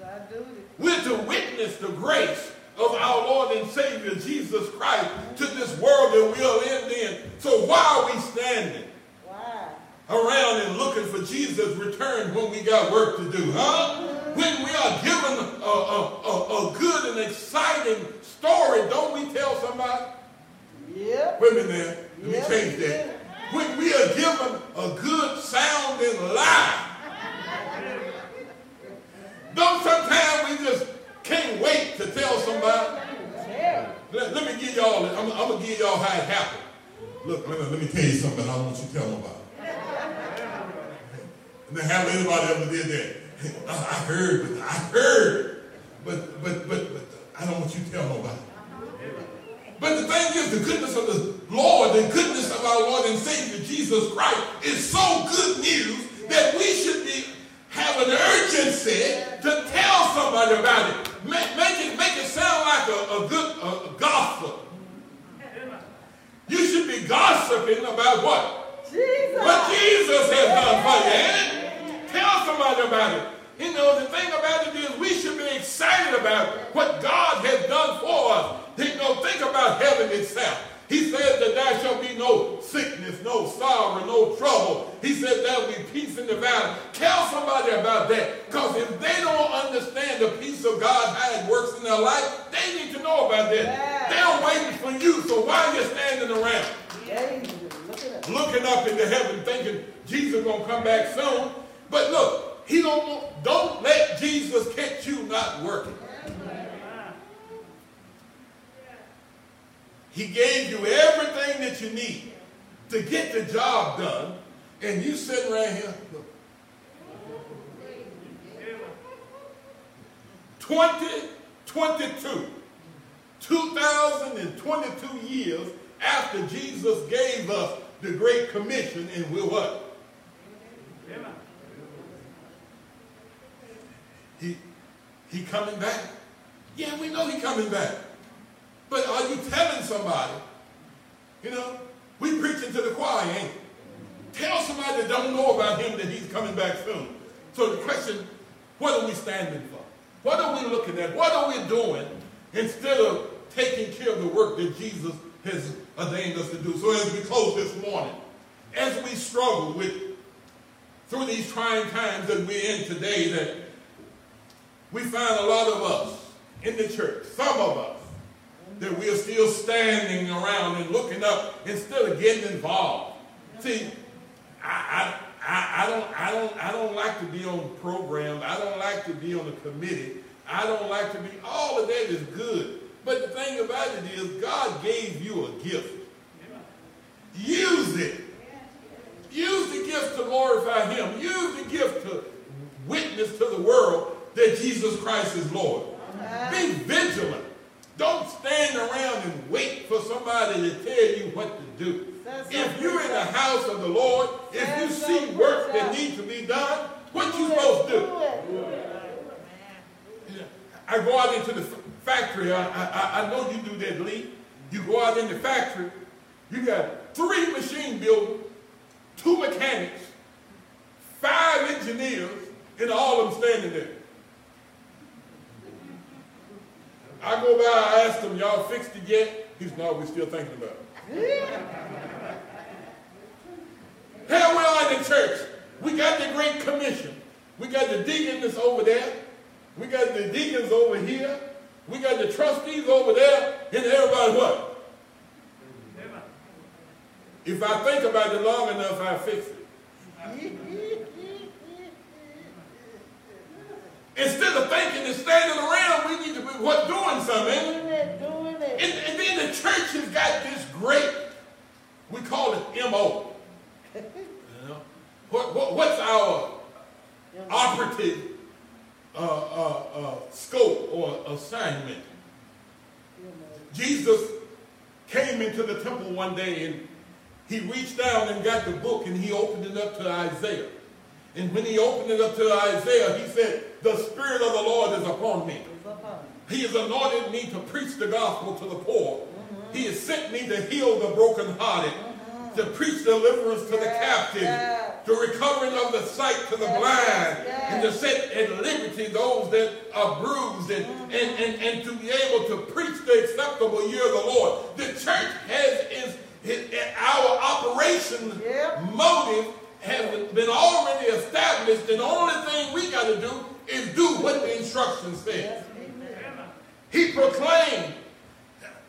That's our duty. We're to witness the grace of our Lord and Savior Jesus Christ to this world that we are in then. So why are we standing why? around and looking for Jesus' return when we got work to do, huh? When we are given a, a, a, a good and exciting story, don't we tell somebody? Yeah. Wait a minute. Let yep. me change that. When we are given a good sounding lie, don't sometimes we just can't wait to tell somebody. Let, let me give y'all, I'm, I'm going to give y'all how it happened. Look, let me, let me tell you something I don't want you to tell nobody. And then have anybody ever did that? I heard, but I heard, but but but but I don't want you to tell nobody. But the thing is, the goodness of the Lord, the goodness of our Lord and Savior Jesus Christ is so good news that we should be have an urgency to tell somebody about it. Make, make it make it sound like a, a good a, a gospel. You should be gossiping about what? Jesus. What Jesus has done for you. Tell somebody about it. You know, the thing about it is we should be excited about what God has done for us. You know, think about heaven itself. He said that there shall be no sickness, no sorrow, no trouble. He said there'll be peace in the valley. Tell somebody about that. Because if they don't understand the peace of God, how it works in their life, they need to know about that. Yeah. They're waiting for you. So why are you standing around? Yeah. Looking up into heaven thinking Jesus is going to come back soon. But look, he don't, want, don't let Jesus catch you not working. He gave you everything that you need to get the job done, and you sitting right here. 2022, 2022 years after Jesus gave us the Great Commission, and we're what? He coming back? Yeah, we know he coming back. But are you telling somebody? You know, we preaching to the choir, ain't we? Tell somebody that don't know about him that he's coming back soon. So the question, what are we standing for? What are we looking at? What are we doing instead of taking care of the work that Jesus has ordained us to do? So as we close this morning, as we struggle with through these trying times that we're in today, that we find a lot of us in the church, some of us, that we are still standing around and looking up instead of getting involved. See, I, I, I, don't, I, don't, I don't like to be on programs. I don't like to be on a committee. I don't like to be, all of that is good. But the thing about it is God gave you a gift. Use it. Use the gift to glorify him. Use the gift to witness to the world that Jesus Christ is Lord. Be vigilant. Don't stand around and wait for somebody to tell you what to do. If you're in the house of the Lord, if you see work that needs to be done, what you supposed to do? I go out into the factory. I, I, I know you do that, Lee. You go out in the factory. You got three machine builders, two mechanics, five engineers, and all of them standing there. I go by, I ask them, y'all fixed it yet? He's no, we're still thinking about it. Here we are in the church. We got the Great Commission. We got the deacons over there. We got the deacons over here. We got the trustees over there. And everybody what? If I think about it long enough, I fix it. Instead of thinking and standing around, we need to be what doing something. Doing it, doing it. And, and then the church has got this great, we call it MO. (laughs) You know? What, what, what's our operative uh, uh, uh, scope or assignment? Jesus came into the temple one day and he reached down and got the book and he opened it up to Isaiah. And when he opened it up to Isaiah, he said, the Spirit of the Lord is upon me. He has anointed me to preach the gospel to the poor. Mm-hmm. He has sent me to heal the brokenhearted, mm-hmm. to preach deliverance to the captive, yeah. the recovering of the sight to the blind, and to set at liberty those that are bruised, and, mm-hmm. and, and, and to be able to preach the acceptable year of the Lord. The church has is, is, is our operation motive has been already established, and the only thing we got to do is do what the instructions say. He proclaimed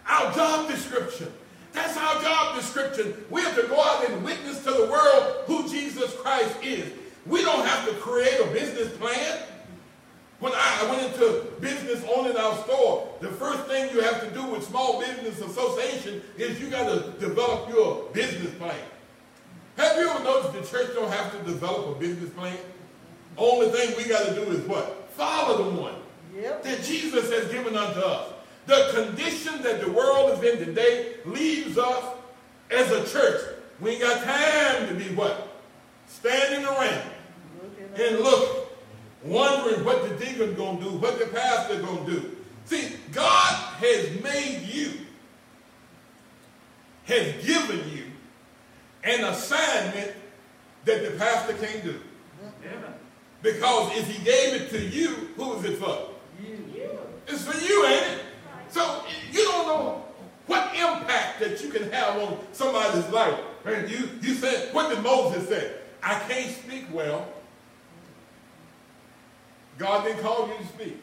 our job description. That's our job description. We have to go out and witness to the world who Jesus Christ is. We don't have to create a business plan. When I went into business owning our store, the first thing you have to do with Small Business Association is you got to develop your business plan. Have you ever noticed the church don't have to develop a business plan? Only thing we got to do is what? Follow the one yep. that Jesus has given unto us. The condition that the world is in today leaves us as a church. We ain't got time to be what? Standing around and looking, wondering what the deacon's going to do, what the pastor's going to do. See, God has made you, has given you an assignment that the pastor can't do. Because if he gave it to you, who is it for? You. It's for you, ain't it? So you don't know what impact that you can have on somebody's life. And you, you said, what did Moses say? I can't speak well. God didn't call you to speak.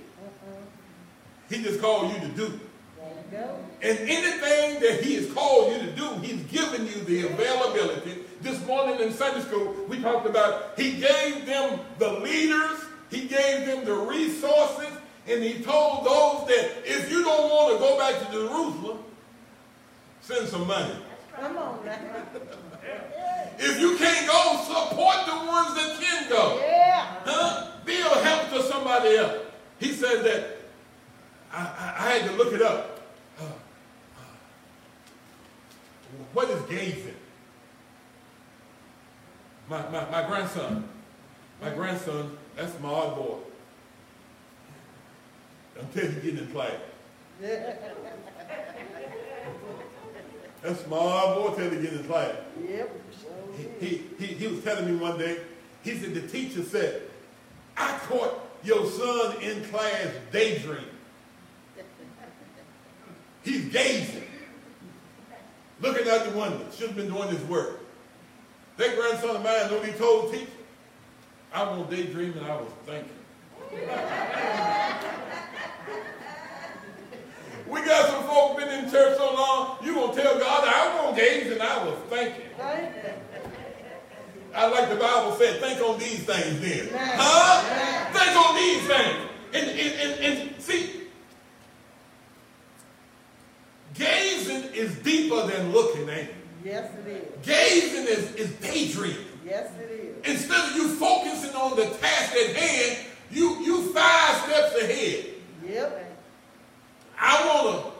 He just called you to do. And anything that he has called you to do, he's given you the availability. This morning in Sunday school, we talked about he gave them the leaders, he gave them the resources, and he told those that if you don't want to go back to Jerusalem, send some money. Come on if you can't go, support the ones that can go. Yeah. Huh? Be a help to somebody else. He said that I, I, I had to look it up. What is gazing? My, my, my grandson, my grandson, that's my odd boy. Until he get in class. That's my odd boy until he get in class. Yep. He, he, he, he was telling me one day, he said, the teacher said, I caught your son in class daydreaming. He's gazing. Looking out the window. Should have been doing his work. That grandson of mine, what he told teacher? I was daydreaming, I was thinking. we got some folk been in church so long, you gonna tell God I was gazing, I was thinking. I like the Bible said, think on these things then. Huh? Think on these things. And, and, and, and see, Gazing is deeper than looking, ain't it? Yes, it is. Gazing is, is daydreaming. Yes, it is. Instead of you focusing on the task at hand, you you five steps ahead. Yep. I wanna.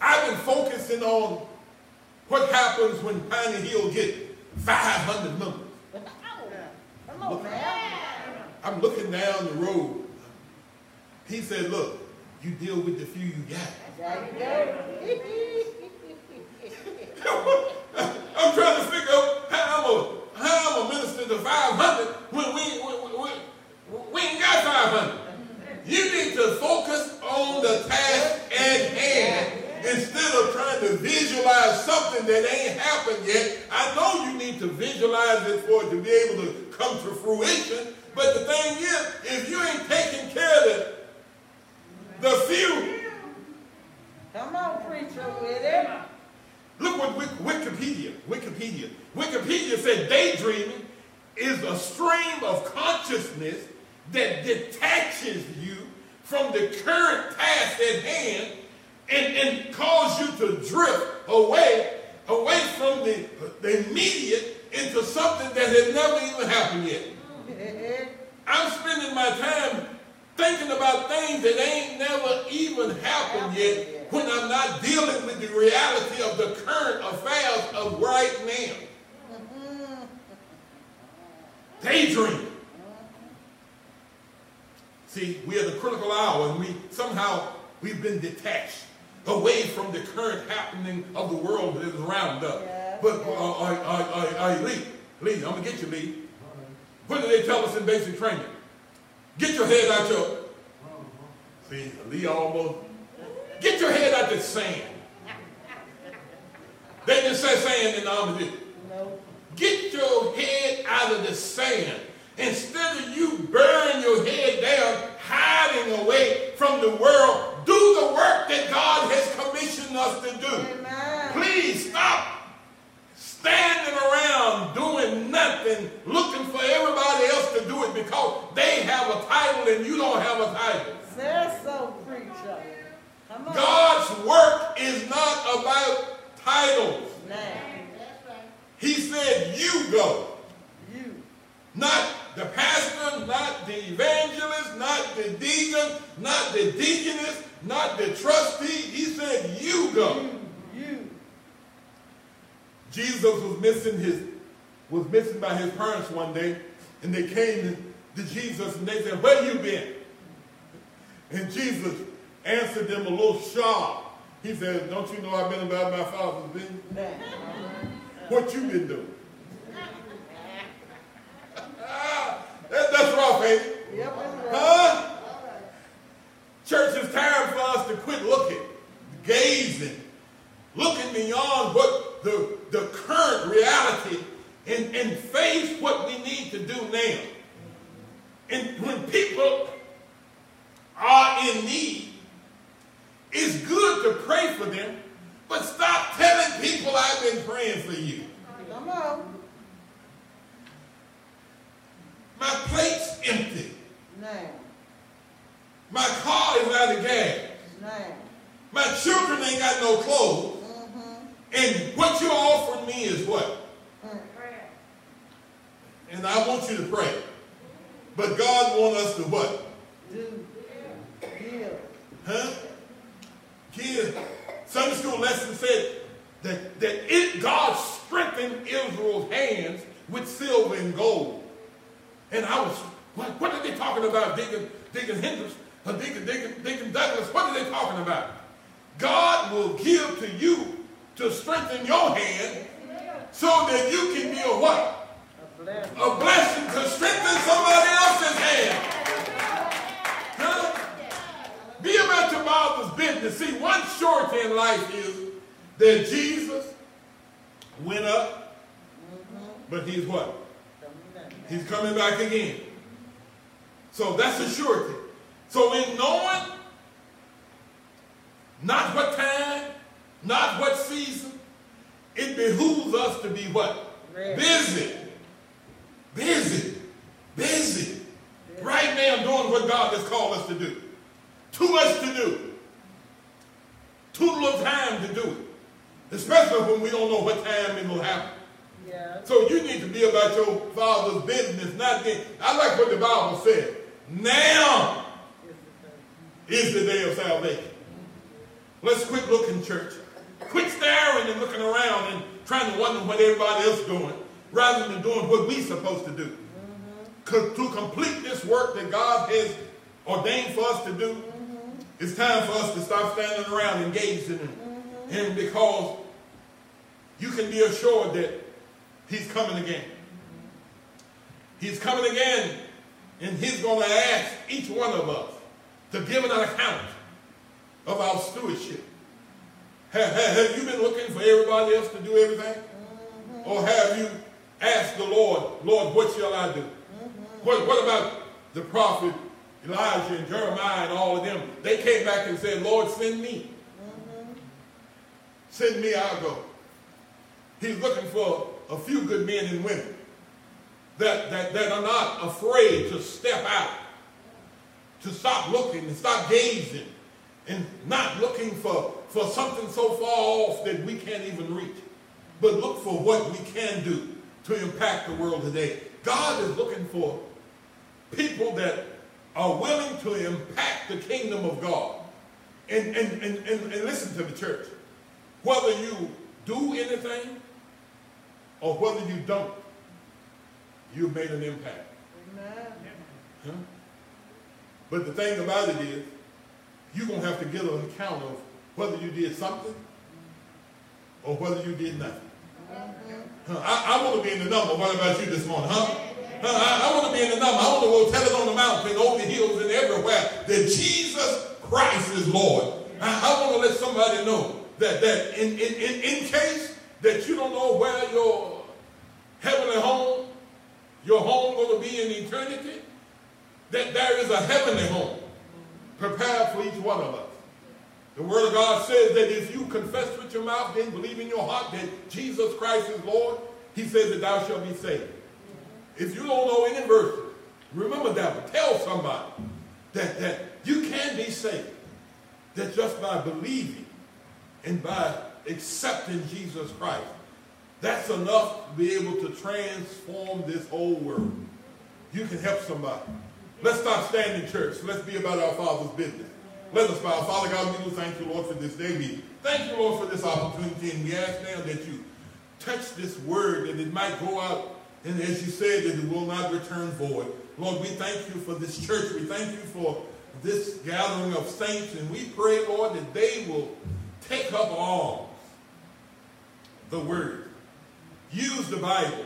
I've been focusing on what happens when Piney Hill get 500 members. Come on, man. I'm looking down the road. He said, "Look, you deal with the few you got." (laughs) I'm trying to figure out how I'm a how I'm a minister to 500 when we we, we, we ain't got 500. You need to focus on the task at hand instead of trying to visualize something that ain't happened yet. I know you need to visualize it for it to be able to come to fruition. But the thing is, if you ain't taking care of the, the few, Come on, preacher with it. Look what Wikipedia, Wikipedia, Wikipedia said daydreaming is a stream of consciousness that detaches you from the current task at hand and, and cause you to drift away, away from the, the immediate into something that had never even happened yet. (laughs) I'm spending my time thinking about things that ain't never even happened yet when I'm not dealing with the reality of the current affairs of right now. Daydream. See, we are the critical hour and we somehow we've been detached away from the current happening of the world that is around us. Yeah. But uh, uh, uh, uh, Lee, Lee, I'm gonna get you, Lee. What do they tell us in basic training? Get your head out your. See, Lee almost. Get your head out of the sand. They just say sand in the did. No. Get your head out of the sand. Instead of you burying your head down, hiding away from the world, do the work that God has commissioned us to do. Amen. Please stop standing around doing nothing, looking for everybody else to do it because they have a title and you don't have a title. Say so, preacher. Come on. God's work is not about titles. Now, He said, You go. you. Not the pastor, not the evangelist, not the deacon, not the deaconess, not the trustee. He said, You go. You. You. Jesus was missing his was missing by his parents one day, and they came to Jesus and they said, Where you been? And Jesus answered them a little sharp. He said, Don't you know I've been about my father's business? Uh-huh. What you been doing? (laughs) That, that's rough, ain't it? Yep, it's right. Huh? Church, it's time for us to quit looking, gazing, looking beyond what the, the current reality and, and face what we need to do now. And when people are in need, it's good to pray for them, but stop telling people I've been praying for you. Come on. My plate's empty. Now. My car is out of gas. Now. My children ain't got no clothes. Mm -hmm. And what you're offering me is what? Prayer. And I want you to pray. But God wants us to what? Do. Give. Huh? Kids, Sunday school lesson said that, that it, God strengthened Israel's hands with silver and gold. And I was, what, what are they talking about, Deacon, Deacon Hendricks, or Deacon, Deacon, Deacon Douglas? What are they talking about? God will give to you to strengthen your hand so that you can be a what? A blessing. a blessing to strengthen somebody else's hand. About father's business. See, one surety in life is that Jesus went up, but he's what? He's coming back again. So that's a surety. So in knowing not what time, not what season, it behooves us to be what? Busy. Busy. Busy. Right now doing what God has called us to do. Too much to do. Too little time to do it. Especially when we don't know what time it will happen. Yeah. So you need to be about your father's business, not then. I like what the Bible said. Now is the day of salvation. Let's quit looking, church. Quit staring and looking around and trying to wonder what everybody else is doing, rather than doing what we're supposed to do. Mm-hmm. To complete this work that God has ordained for us to do. It's time for us to stop standing around engaged in Him. Mm-hmm. And because you can be assured that He's coming again. He's coming again, and He's going to ask each one of us to give an account of our stewardship. Have, have, have you been looking for everybody else to do everything? Mm-hmm. Or have you asked the Lord, Lord, what shall I do? Mm-hmm. What, what about the prophet Elijah and Jeremiah and all of them? They came back and said, Lord, send me. Mm-hmm. Send me, I'll go. He's looking for a few good men and women that, that, that are not afraid to step out, to stop looking and stop gazing and not looking for, for something so far off that we can't even reach, but look for what we can do to impact the world today. God is looking for people that are willing to impact the kingdom of God. And, and, and, and, and listen to the church. Whether you do anything or whether you don't, you've made an impact. Amen. Huh? But the thing about it is, you're going to have to give an account of whether you did something or whether you did nothing. Huh? I, I want to be in the number. What about you this morning, huh? I, I want to be in the number. I want to go tell it on the mountain, over the hills, and everywhere that Jesus Christ is Lord. I, I want to let somebody know that, that in, in, in, in case that you don't know where your heavenly home, your home going to be in eternity, that there is a heavenly home prepared for each one of us. The Word of God says that if you confess with your mouth and believe in your heart that Jesus Christ is Lord, He says that thou shalt be saved. If you don't know any verses, remember that one. Tell somebody that, that you can be saved. That just by believing and by accepting Jesus Christ, that's enough to be able to transform this whole world. You can help somebody. Let's stop standing in church. Let's be about our Father's business. Let us bow. Father God, we do thank you, Lord, for this day. We thank you, Lord, for this opportunity. And we ask now that you touch this word, that it might go out, and as you said, that it will not return void. Lord, we thank you for this church. We thank you for this gathering of saints. And we pray, Lord, that they will take up arms, the word. Use the Bible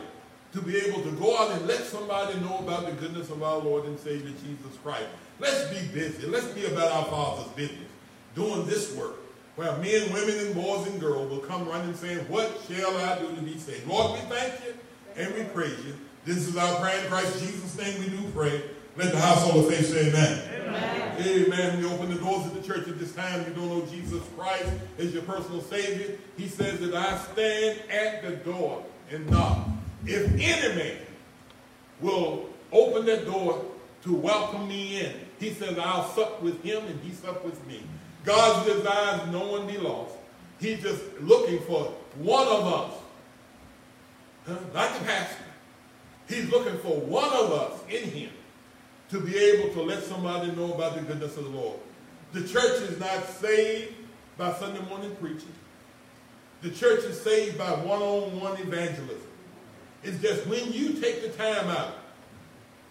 to be able to go out and let somebody know about the goodness of our Lord and Savior Jesus Christ. Let's be busy. Let's be about our Father's business, doing this work, where men, women, and boys and girls will come running saying, what shall I do to be saved? Lord, we thank you and we praise you. This is our prayer in Christ Jesus' name we do pray. Let the household of faith say amen. Amen. Amen. We open the doors of the church at this time. You don't know Jesus Christ as your personal Savior. He says that I stand at the door and knock. If any man will open that door to welcome me in, he says, I'll sup with him and he sup with me. God's desires no one be lost. He's just looking for one of us? Not the pastor. He's looking for one of us in him to be able to let somebody know about the goodness of the Lord. The church is not saved by Sunday morning preaching. The church is saved by one-on-one evangelism. It's just when you take the time out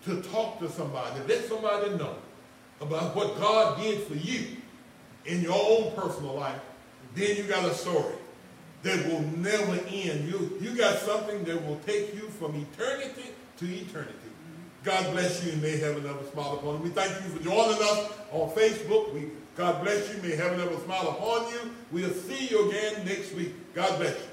to talk to somebody, let somebody know about what God did for you in your own personal life, then you got a story that will never end. You, you got something that will take you from eternity to eternity. God bless you and may heaven ever smile upon you. We thank you for joining us on Facebook. We, God bless you. May heaven ever smile upon you. We'll see you again next week. God bless you.